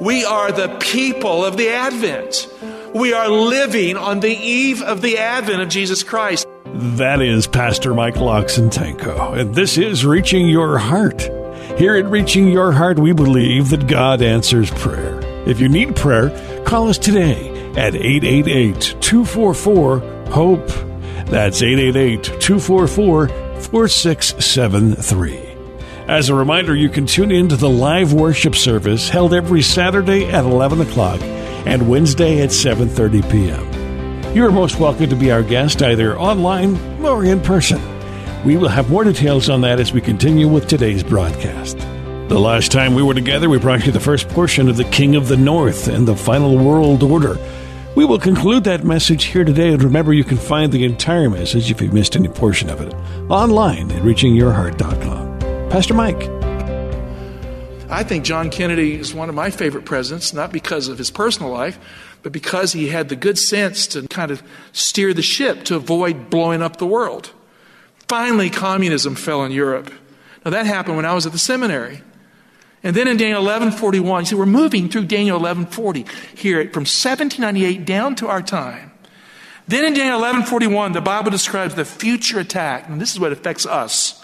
We are the people of the Advent. We are living on the eve of the Advent of Jesus Christ. That is Pastor Michael Oxentenko, and this is Reaching Your Heart. Here at Reaching Your Heart, we believe that God answers prayer. If you need prayer, call us today at 888 244 HOPE. That's 888 244 4673. As a reminder, you can tune in to the live worship service held every Saturday at 11 o'clock and Wednesday at 7.30 p.m. You are most welcome to be our guest either online or in person. We will have more details on that as we continue with today's broadcast. The last time we were together, we brought you the first portion of The King of the North and the Final World Order. We will conclude that message here today, and remember you can find the entire message if you've missed any portion of it online at reachingyourheart.com. Pastor Mike. I think John Kennedy is one of my favorite presidents, not because of his personal life, but because he had the good sense to kind of steer the ship to avoid blowing up the world. Finally, communism fell in Europe. Now, that happened when I was at the seminary. And then in Daniel 11:41, you see, we're moving through Daniel 11:40 here from 1798 down to our time. Then in Daniel 11:41, the Bible describes the future attack, and this is what affects us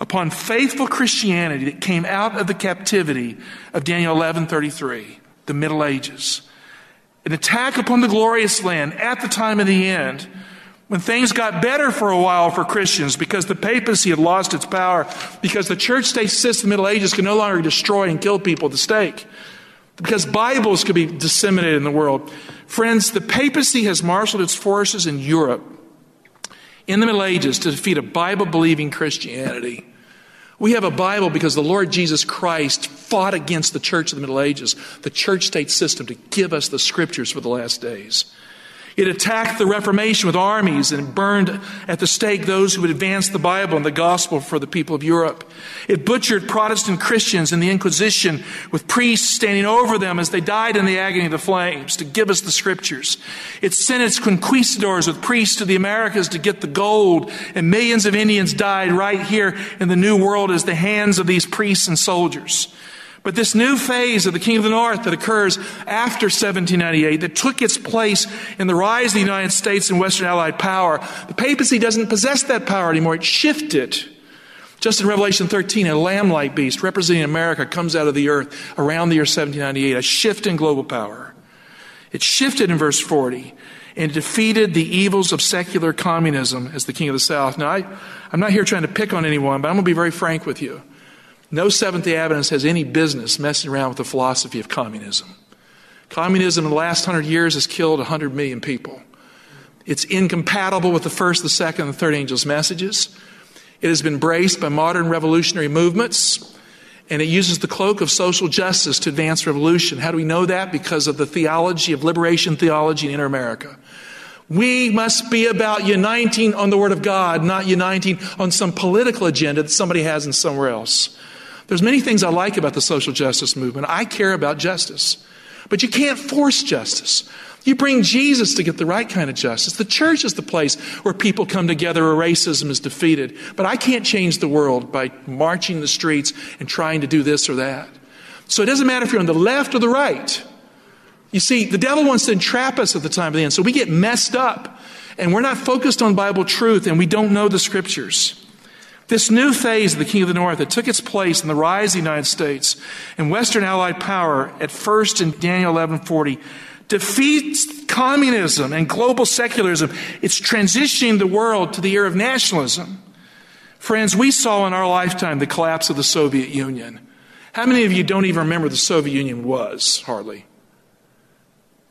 upon faithful Christianity that came out of the captivity of Daniel 11:33, the Middle Ages. An attack upon the glorious land at the time of the end when things got better for a while for Christians because the papacy had lost its power, because the church state system in the Middle Ages could no longer destroy and kill people at the stake, because Bibles could be disseminated in the world. Friends, the papacy has marshaled its forces in Europe in the Middle Ages to defeat a Bible believing Christianity. We have a Bible because the Lord Jesus Christ fought against the church of the Middle Ages, the church state system, to give us the scriptures for the last days. It attacked the Reformation with armies and burned at the stake those who would advance the Bible and the gospel for the people of Europe. It butchered Protestant Christians in the Inquisition with priests standing over them as they died in the agony of the flames to give us the scriptures. It sent its conquistadors with priests to the Americas to get the gold, and millions of Indians died right here in the New World as the hands of these priests and soldiers. But this new phase of the King of the North that occurs after 1798, that took its place in the rise of the United States and Western Allied power, the papacy doesn't possess that power anymore. It shifted. Just in Revelation 13, a lamb like beast representing America comes out of the earth around the year 1798, a shift in global power. It shifted in verse 40 and defeated the evils of secular communism as the king of the South. Now, I, I'm not here trying to pick on anyone, but I'm going to be very frank with you. No Seventh day Adventist has any business messing around with the philosophy of communism. Communism in the last hundred years has killed 100 million people. It's incompatible with the first, the second, and the third angel's messages. It has been braced by modern revolutionary movements, and it uses the cloak of social justice to advance revolution. How do we know that? Because of the theology of liberation theology in inner America. We must be about uniting on the Word of God, not uniting on some political agenda that somebody has in somewhere else. There's many things I like about the social justice movement. I care about justice. But you can't force justice. You bring Jesus to get the right kind of justice. The church is the place where people come together where racism is defeated. But I can't change the world by marching the streets and trying to do this or that. So it doesn't matter if you're on the left or the right. You see, the devil wants to entrap us at the time of the end. So we get messed up and we're not focused on Bible truth and we don't know the scriptures. This new phase of the King of the North that took its place in the rise of the United States and Western Allied power at first in Daniel 1140 defeats communism and global secularism. It's transitioning the world to the era of nationalism. Friends, we saw in our lifetime the collapse of the Soviet Union. How many of you don't even remember the Soviet Union was? Hardly.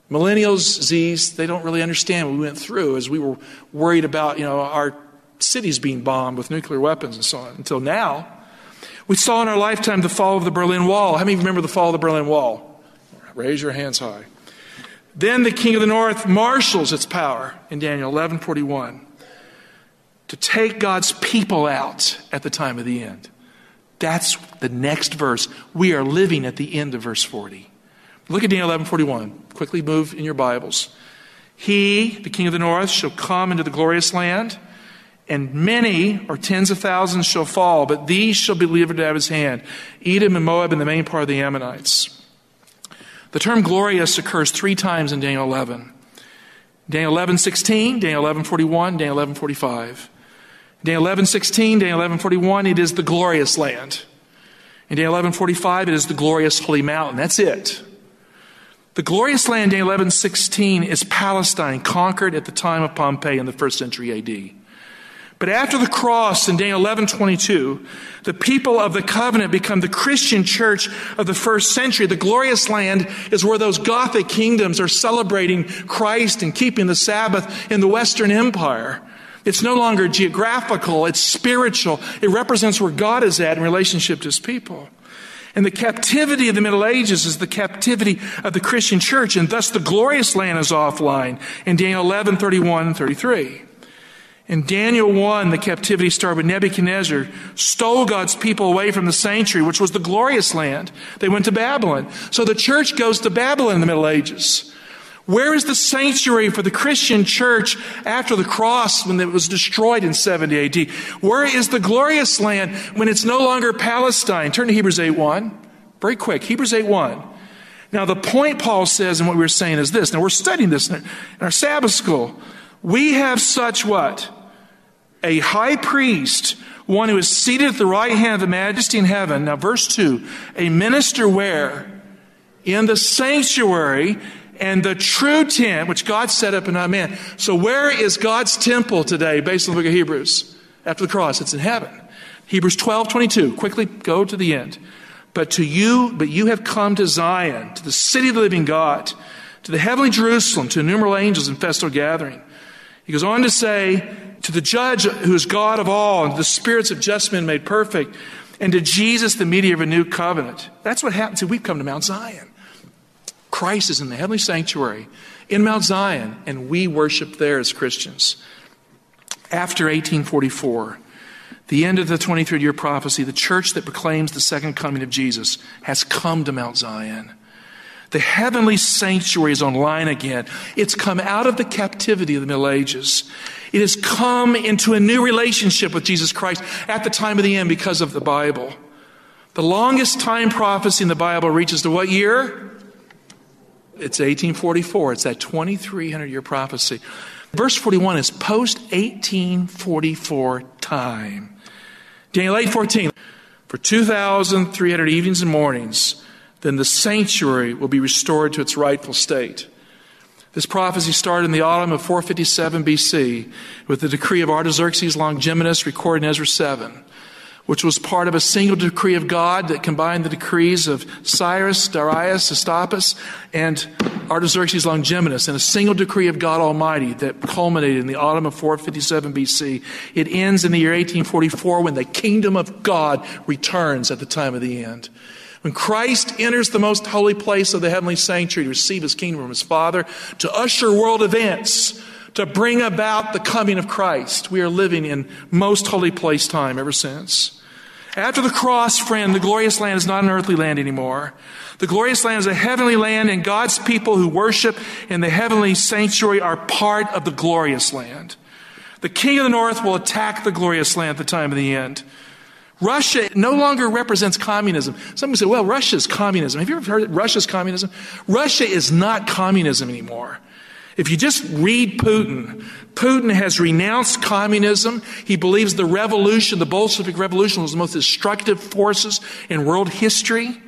Millennials, Z's, they don't really understand what we went through as we were worried about, you know, our cities being bombed with nuclear weapons and so on until now. We saw in our lifetime the fall of the Berlin Wall. How many remember the fall of the Berlin Wall? Raise your hands high. Then the king of the north marshals its power in Daniel 11:41 to take God's people out at the time of the end. That's the next verse. We are living at the end of verse 40. Look at Daniel 11:41. Quickly move in your Bibles. He, the king of the north, shall come into the glorious land, and many or tens of thousands shall fall, but these shall be delivered out of his hand Edom and Moab and the main part of the Ammonites. The term glorious occurs three times in Daniel 11. Daniel 11, 16, Daniel 11, 41, Daniel 11, 45. Daniel 11, 16, Daniel 11, 41, it is the glorious land. In Daniel 11, 45, it is the glorious holy mountain. That's it. The glorious land, Daniel 11, 16, is Palestine, conquered at the time of Pompey in the first century AD. But after the cross in Daniel 11, 22, the people of the covenant become the Christian church of the first century. The glorious land is where those Gothic kingdoms are celebrating Christ and keeping the Sabbath in the Western Empire. It's no longer geographical, it's spiritual. It represents where God is at in relationship to his people. And the captivity of the Middle Ages is the captivity of the Christian church, and thus the glorious land is offline in Daniel 11, 31 and 33. In Daniel 1, the captivity started with Nebuchadnezzar, stole God's people away from the sanctuary, which was the glorious land. They went to Babylon. So the church goes to Babylon in the Middle Ages. Where is the sanctuary for the Christian church after the cross when it was destroyed in 70 AD? Where is the glorious land when it's no longer Palestine? Turn to Hebrews 8 1. Very quick. Hebrews 8 1. Now, the point Paul says and what we were saying is this. Now, we're studying this in our Sabbath school. We have such what? A high priest, one who is seated at the right hand of the majesty in heaven. Now, verse 2 a minister where? In the sanctuary and the true tent which God set up in our man. So, where is God's temple today, based on the book of Hebrews? After the cross, it's in heaven. Hebrews 12 22. Quickly go to the end. But to you, but you have come to Zion, to the city of the living God, to the heavenly Jerusalem, to innumerable angels in festal gathering. He goes on to say, to the judge who is God of all, and the spirits of just men made perfect, and to Jesus, the mediator of a new covenant. That's what happens. we've come to Mount Zion. Christ is in the heavenly sanctuary in Mount Zion, and we worship there as Christians. After 1844, the end of the 23rd year prophecy, the church that proclaims the second coming of Jesus has come to Mount Zion. The heavenly sanctuary is online again. It's come out of the captivity of the Middle Ages. It has come into a new relationship with Jesus Christ at the time of the end because of the Bible. The longest time prophecy in the Bible reaches to what year? It's 1844. It's that 2300 year prophecy. Verse 41 is post 1844 time. Daniel 8:14 For 2300 evenings and mornings then the sanctuary will be restored to its rightful state. This prophecy started in the autumn of 457 BC with the decree of Artaxerxes Longimanus recorded in Ezra 7, which was part of a single decree of God that combined the decrees of Cyrus, Darius, Hystaspes, and Artaxerxes Longimanus in a single decree of God Almighty that culminated in the autumn of 457 BC. It ends in the year 1844 when the kingdom of God returns at the time of the end. When Christ enters the most holy place of the heavenly sanctuary to receive his kingdom from his Father, to usher world events, to bring about the coming of Christ, we are living in most holy place time ever since. After the cross, friend, the glorious land is not an earthly land anymore. The glorious land is a heavenly land, and God's people who worship in the heavenly sanctuary are part of the glorious land. The king of the north will attack the glorious land at the time of the end. Russia no longer represents communism. Some say, well, Russia's communism. Have you ever heard Russia's communism? Russia is not communism anymore. If you just read Putin, Putin has renounced communism. He believes the revolution, the Bolshevik revolution, was the most destructive forces in world history.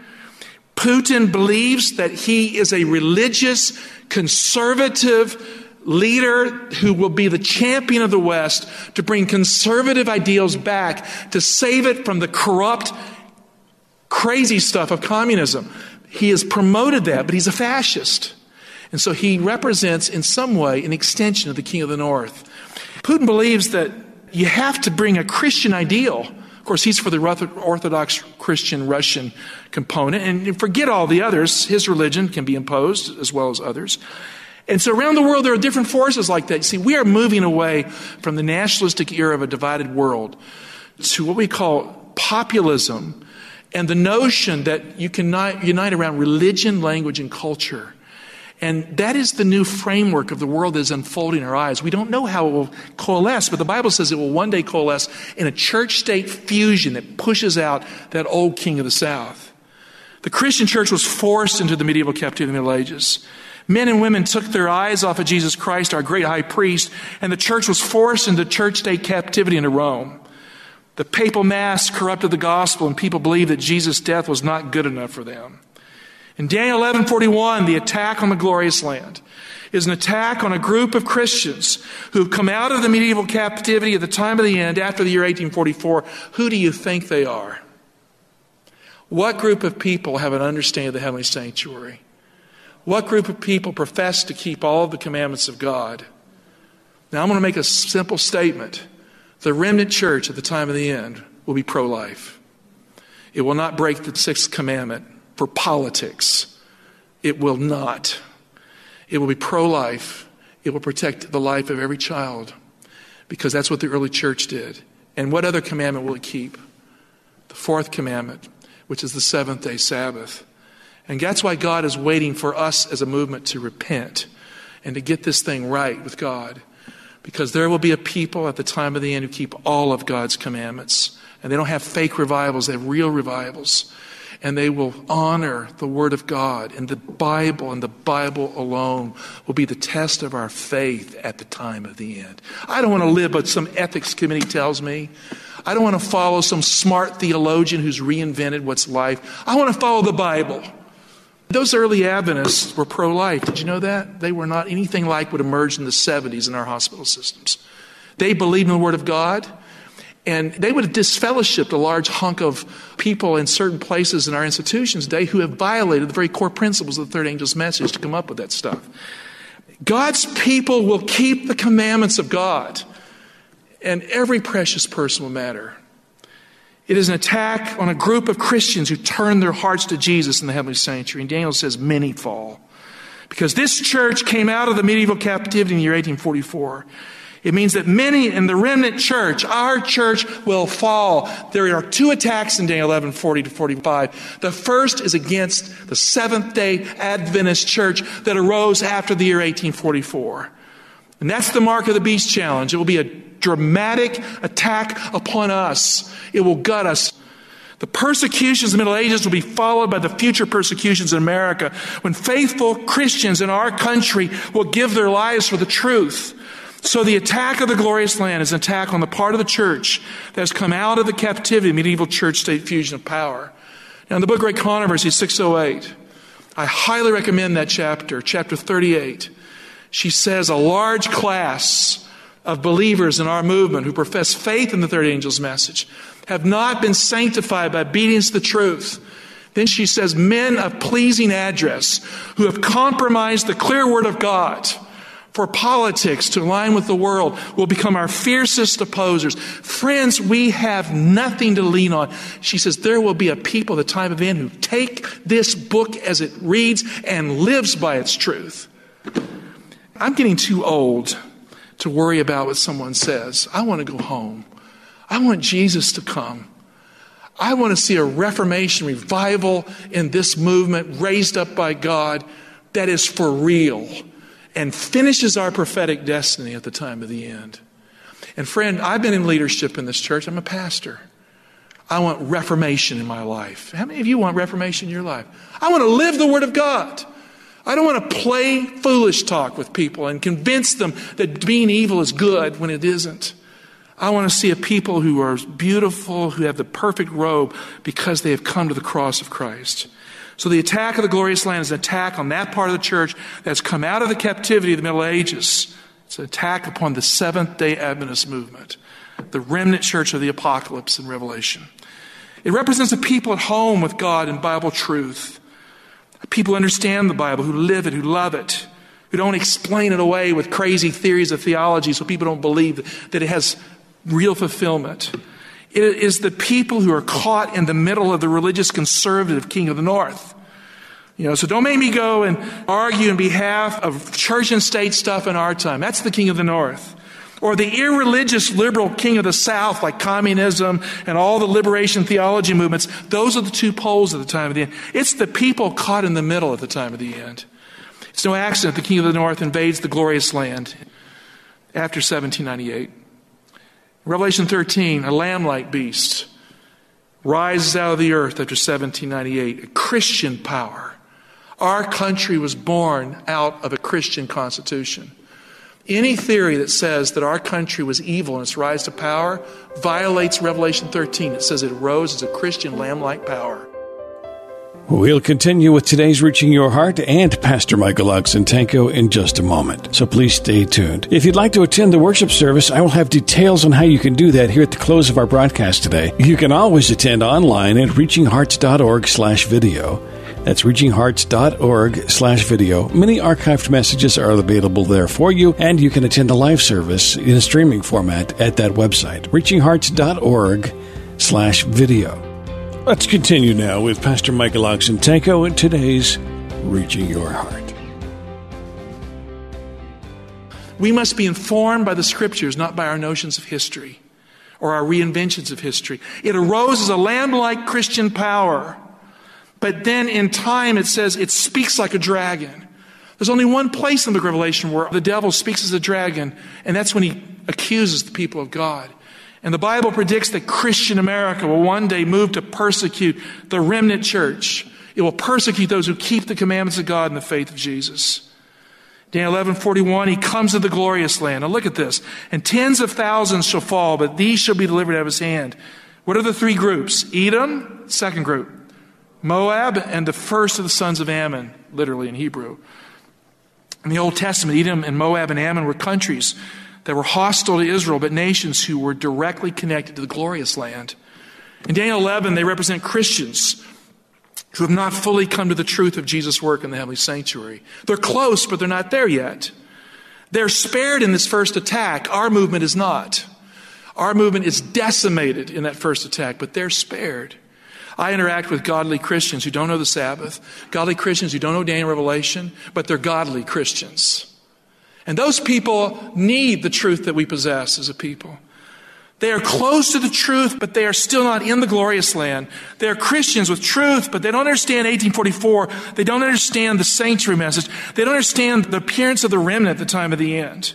Putin believes that he is a religious, conservative, leader who will be the champion of the West to bring conservative ideals back, to save it from the corrupt, crazy stuff of communism. He has promoted that, but he's a fascist. And so he represents, in some way, an extension of the King of the North. Putin believes that you have to bring a Christian ideal Of course, he's for the Orthodox Christian Russian component. And forget all the others. His religion can be imposed as well as others. And so around the world, there are different forces like that. You see, we are moving away from the nationalistic era of a divided world to what we call populism and the notion that you can unite around religion, language, and culture. And that is the new framework of the world that is unfolding in our eyes. We don't know how it will coalesce, but the Bible says it will one day coalesce in a church state fusion that pushes out that old king of the South. The Christian church was forced into the medieval captivity of the Middle Ages. Men and women took their eyes off of Jesus Christ, our great high priest, and the church was forced into church state captivity into Rome. The papal mass corrupted the gospel, and people believed that Jesus' death was not good enough for them. In Daniel 11:41, the attack on the glorious land is an attack on a group of Christians who have come out of the medieval captivity at the time of the end after the year 1844. Who do you think they are? What group of people have an understanding of the heavenly sanctuary? What group of people profess to keep all the commandments of God? Now, I'm going to make a simple statement. The remnant church at the time of the end will be pro life. It will not break the sixth commandment for politics. It will not. It will be pro life. It will protect the life of every child because that's what the early church did. And what other commandment will it keep? The fourth commandment, which is the seventh day Sabbath. And that's why God is waiting for us as a movement to repent and to get this thing right with God. Because there will be a people at the time of the end who keep all of God's commandments. And they don't have fake revivals, they have real revivals and they will honor the Word of God. And the Bible and the Bible alone will be the test of our faith at the time of the end. I don't want to live what some ethics committee tells me. I don't want to follow some smart theologian who's reinvented what's life. I want to follow the Bible. Those early Adventists were pro life. Did you know that? They were not anything like what emerged in the 70s in our hospital systems. They believed in the Word of God. And they would have disfellowshipped a large hunk of people in certain places in our institutions today who have violated the very core principles of the third angel's message to come up with that stuff. God's people will keep the commandments of God, and every precious person will matter. It is an attack on a group of Christians who turn their hearts to Jesus in the heavenly sanctuary. And Daniel says, many fall. Because this church came out of the medieval captivity in the year 1844. It means that many in the remnant church, our church, will fall. There are two attacks in Daniel 11, 40 to 45. The first is against the Seventh day Adventist church that arose after the year 1844. And that's the mark of the beast challenge. It will be a dramatic attack upon us. It will gut us. The persecutions of the Middle Ages will be followed by the future persecutions in America when faithful Christians in our country will give their lives for the truth. So the attack of the glorious land is an attack on the part of the church that has come out of the captivity of medieval church state fusion of power. Now in the book Great Controversy, 608, I highly recommend that chapter, chapter 38. She says a large class of believers in our movement who profess faith in the third angel's message have not been sanctified by obedience to the truth. Then she says, men of pleasing address who have compromised the clear word of God for politics to align with the world will become our fiercest opposers. Friends, we have nothing to lean on. She says there will be a people at the time of end who take this book as it reads and lives by its truth. I'm getting too old to worry about what someone says. I want to go home. I want Jesus to come. I want to see a reformation revival in this movement raised up by God that is for real and finishes our prophetic destiny at the time of the end. And friend, I've been in leadership in this church. I'm a pastor. I want reformation in my life. How many of you want reformation in your life? I want to live the Word of God. I don't want to play foolish talk with people and convince them that being evil is good when it isn't. I want to see a people who are beautiful, who have the perfect robe because they have come to the cross of Christ. So the attack of the glorious land is an attack on that part of the church that's come out of the captivity of the Middle Ages. It's an attack upon the Seventh day Adventist movement, the remnant church of the apocalypse in Revelation. It represents a people at home with God and Bible truth. People who understand the Bible, who live it, who love it, who don't explain it away with crazy theories of theology so people don't believe that it has real fulfillment. It is the people who are caught in the middle of the religious conservative king of the north. You know, so don't make me go and argue in behalf of church and state stuff in our time. That's the king of the north. Or the irreligious liberal king of the south, like communism and all the liberation theology movements. Those are the two poles at the time of the end. It's the people caught in the middle at the time of the end. It's no accident the king of the north invades the glorious land after 1798. Revelation 13, a lamb like beast rises out of the earth after 1798, a Christian power. Our country was born out of a Christian constitution. Any theory that says that our country was evil in its rise to power violates Revelation 13. It says it arose as a Christian lamb like power. We'll continue with today's Reaching Your Heart and Pastor Michael Oxentenko in just a moment, so please stay tuned. If you'd like to attend the worship service, I will have details on how you can do that here at the close of our broadcast today. You can always attend online at reachinghearts.org slash video. That's reachinghearts.org slash video. Many archived messages are available there for you, and you can attend a live service in a streaming format at that website, reachinghearts.org slash video. Let's continue now with Pastor Michael Oxentenko and today's Reaching Your Heart. We must be informed by the scriptures, not by our notions of history or our reinventions of history. It arose as a lamb like Christian power, but then in time it says it speaks like a dragon. There's only one place in the Revelation where the devil speaks as a dragon, and that's when he accuses the people of God. And the Bible predicts that Christian America will one day move to persecute the remnant church. It will persecute those who keep the commandments of God and the faith of Jesus. Daniel 11, 41, he comes to the glorious land. Now look at this. And tens of thousands shall fall, but these shall be delivered out of his hand. What are the three groups? Edom, second group. Moab, and the first of the sons of Ammon, literally in Hebrew. In the Old Testament, Edom and Moab and Ammon were countries that were hostile to Israel, but nations who were directly connected to the glorious land. In Daniel 11, they represent Christians who have not fully come to the truth of Jesus' work in the heavenly sanctuary. They're close, but they're not there yet. They're spared in this first attack. Our movement is not. Our movement is decimated in that first attack, but they're spared. I interact with godly Christians who don't know the Sabbath, godly Christians who don't know Daniel Revelation, but they're godly Christians. And those people need the truth that we possess as a people. They are close to the truth, but they are still not in the glorious land. They are Christians with truth, but they don't understand 1844. They don't understand the sanctuary message. They don't understand the appearance of the remnant at the time of the end.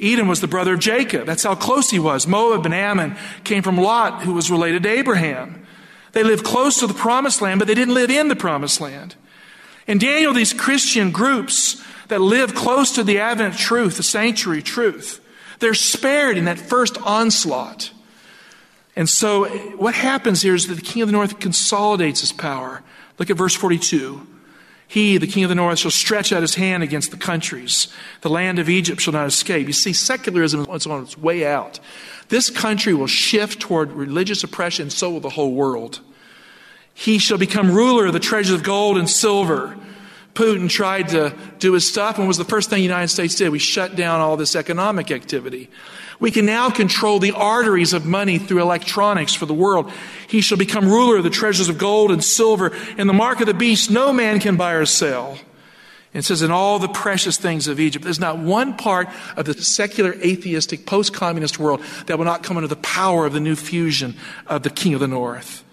Edom was the brother of Jacob. That's how close he was. Moab and Ammon came from Lot, who was related to Abraham. They lived close to the promised land, but they didn't live in the promised land. In Daniel, these Christian groups that live close to the Advent truth, the sanctuary truth. They're spared in that first onslaught. And so what happens here is that the king of the north consolidates his power. Look at verse 42. He, the king of the north, shall stretch out his hand against the countries. The land of Egypt shall not escape. You see, secularism is on its way out. This country will shift toward religious oppression, so will the whole world. He shall become ruler of the treasures of gold and silver Putin tried to do his stuff, and was the first thing the United States did? We shut down all this economic activity. We can now control the arteries of money through electronics for the world. He shall become ruler of the treasures of gold and silver. In the mark of the beast, no man can buy or sell. And it says, in all the precious things of Egypt, there's not one part of the secular, atheistic, post communist world that will not come under the power of the new fusion of the king of the north.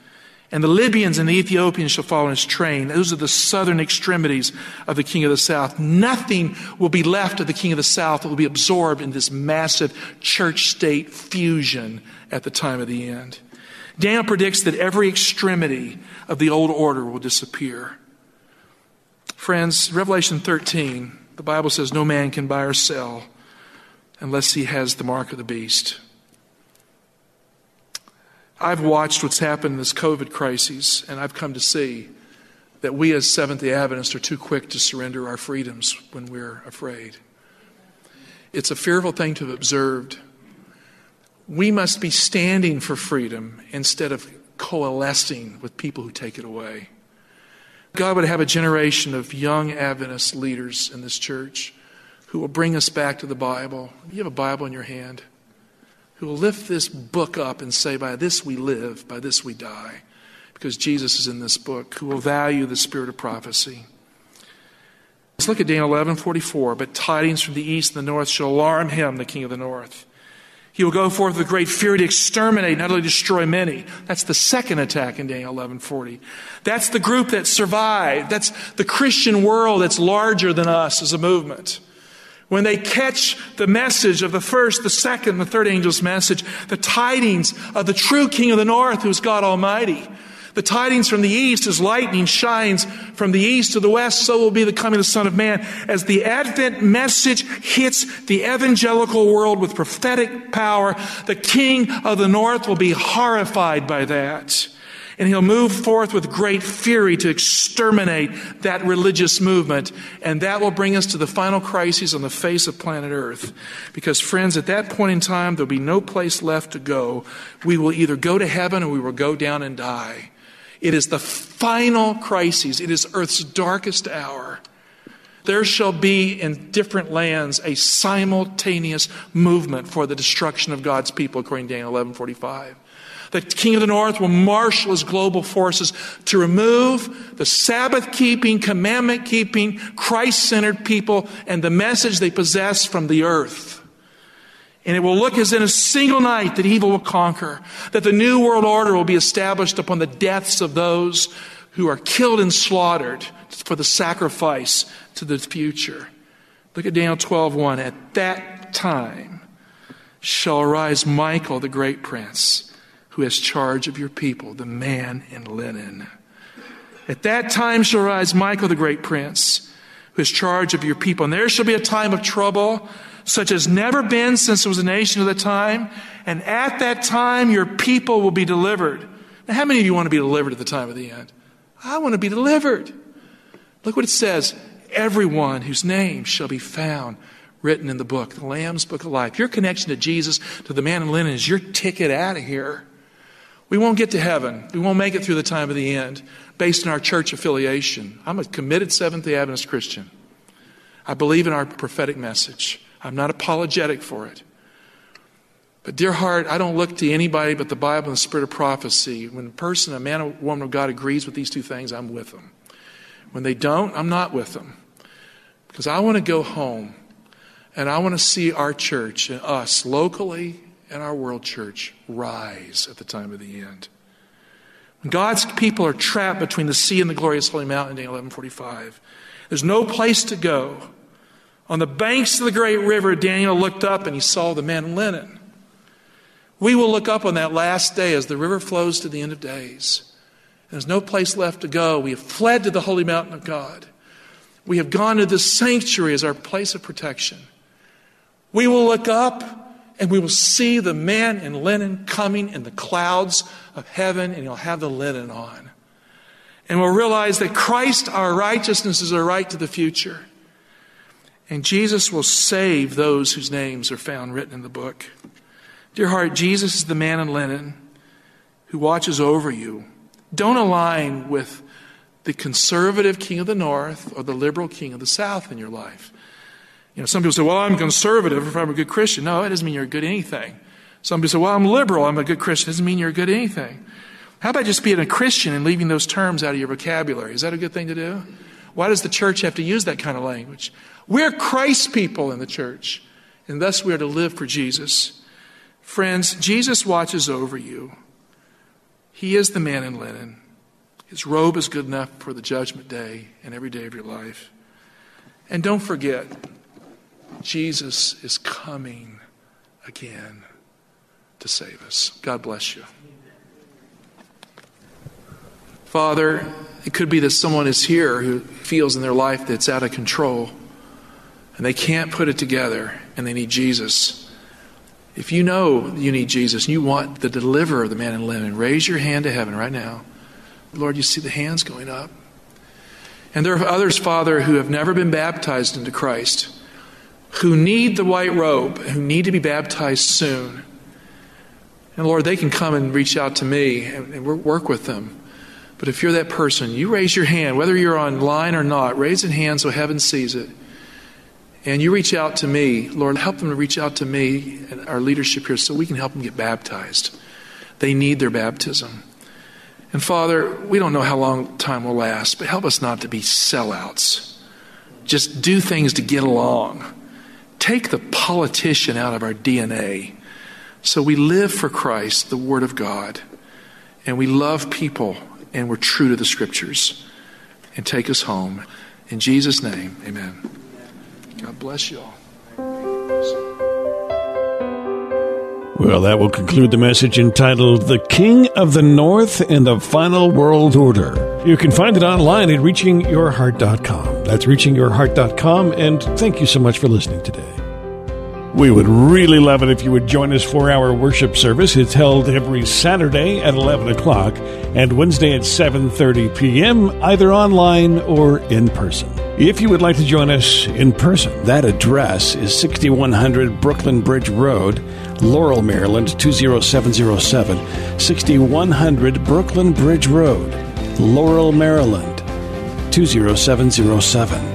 And the Libyans and the Ethiopians shall follow in his train. Those are the southern extremities of the king of the south. Nothing will be left of the king of the south that will be absorbed in this massive church state fusion at the time of the end. Daniel predicts that every extremity of the old order will disappear. Friends, Revelation 13, the Bible says no man can buy or sell unless he has the mark of the beast. I've watched what's happened in this COVID crisis, and I've come to see that we as Seventh day Adventists are too quick to surrender our freedoms when we're afraid. It's a fearful thing to have observed. We must be standing for freedom instead of coalescing with people who take it away. God would have a generation of young Adventist leaders in this church who will bring us back to the Bible. You have a Bible in your hand. Who will lift this book up and say, By this we live, by this we die, because Jesus is in this book, who will value the spirit of prophecy. Let's look at Daniel 11 44. But tidings from the east and the north shall alarm him, the king of the north. He will go forth with great fury to exterminate, not only destroy many. That's the second attack in Daniel 11:40. That's the group that survived. That's the Christian world that's larger than us as a movement. When they catch the message of the first, the second, the third angel's message, the tidings of the true King of the North, who is God Almighty, the tidings from the east, as lightning shines from the east to the west, so will be the coming of the Son of Man. As the Advent message hits the evangelical world with prophetic power, the King of the North will be horrified by that. And he'll move forth with great fury to exterminate that religious movement. And that will bring us to the final crisis on the face of planet Earth. Because, friends, at that point in time, there'll be no place left to go. We will either go to heaven or we will go down and die. It is the final crisis. It is Earth's darkest hour. There shall be in different lands a simultaneous movement for the destruction of God's people, according to Daniel 11:45. The king of the north will marshal his global forces to remove the Sabbath keeping, commandment keeping, Christ centered people and the message they possess from the earth. And it will look as in a single night that evil will conquer, that the new world order will be established upon the deaths of those who are killed and slaughtered for the sacrifice to the future. Look at Daniel 12:1. At that time shall arise Michael, the great prince, who has charge of your people, the man in linen. At that time shall rise Michael, the great prince, who has charge of your people. And there shall be a time of trouble such as never been since there was a nation of the time. And at that time, your people will be delivered. Now, how many of you want to be delivered at the time of the end? I want to be delivered. Look what it says everyone whose name shall be found written in the book, the Lamb's Book of Life. Your connection to Jesus, to the man in linen, is your ticket out of here. We won't get to heaven. We won't make it through the time of the end based on our church affiliation. I'm a committed Seventh day Adventist Christian. I believe in our prophetic message. I'm not apologetic for it. But, dear heart, I don't look to anybody but the Bible and the Spirit of prophecy. When a person, a man or woman of God, agrees with these two things, I'm with them. When they don't, I'm not with them. Because I want to go home and I want to see our church and us locally and our world church rise at the time of the end. When God's people are trapped between the sea and the glorious holy mountain, day 1145, there's no place to go. On the banks of the great river, Daniel looked up and he saw the men in linen. We will look up on that last day as the river flows to the end of days. There's no place left to go. We have fled to the holy mountain of God. We have gone to the sanctuary as our place of protection. We will look up and we will see the man in linen coming in the clouds of heaven, and he'll have the linen on. And we'll realize that Christ, our righteousness, is our right to the future. And Jesus will save those whose names are found written in the book. Dear heart, Jesus is the man in linen who watches over you. Don't align with the conservative king of the north or the liberal king of the south in your life. You know, some people say, well, I'm conservative if I'm a good Christian. No, that doesn't mean you're a good anything. Some people say, well, I'm liberal, I'm a good Christian. It doesn't mean you're a good anything. How about just being a Christian and leaving those terms out of your vocabulary? Is that a good thing to do? Why does the church have to use that kind of language? We're Christ people in the church, and thus we are to live for Jesus. Friends, Jesus watches over you. He is the man in linen. His robe is good enough for the judgment day and every day of your life. And don't forget, Jesus is coming again to save us. God bless you. Father, it could be that someone is here who feels in their life that's out of control and they can't put it together and they need Jesus. If you know you need Jesus and you want the deliverer of the man in linen, raise your hand to heaven right now. Lord, you see the hands going up. And there are others, Father, who have never been baptized into Christ, who need the white robe, who need to be baptized soon. And Lord, they can come and reach out to me and work with them. But if you're that person, you raise your hand, whether you're online or not, raise your hand so heaven sees it. and you reach out to me, Lord, help them to reach out to me and our leadership here so we can help them get baptized. They need their baptism. And Father, we don't know how long time will last, but help us not to be sellouts. Just do things to get along. Take the politician out of our DNA. So we live for Christ, the Word of God, and we love people, and we're true to the Scriptures. And take us home. In Jesus' name, amen. God bless you all. Well, that will conclude the message entitled The King of the North and the Final World Order. You can find it online at reachingyourheart.com. That's reachingyourheart.com, and thank you so much for listening today. We would really love it if you would join us for our worship service. It's held every Saturday at 11 o'clock and Wednesday at 7.30 p.m., either online or in person. If you would like to join us in person, that address is 6100 Brooklyn Bridge Road, Laurel, Maryland 20707. 6100 Brooklyn Bridge Road, Laurel, Maryland 20707.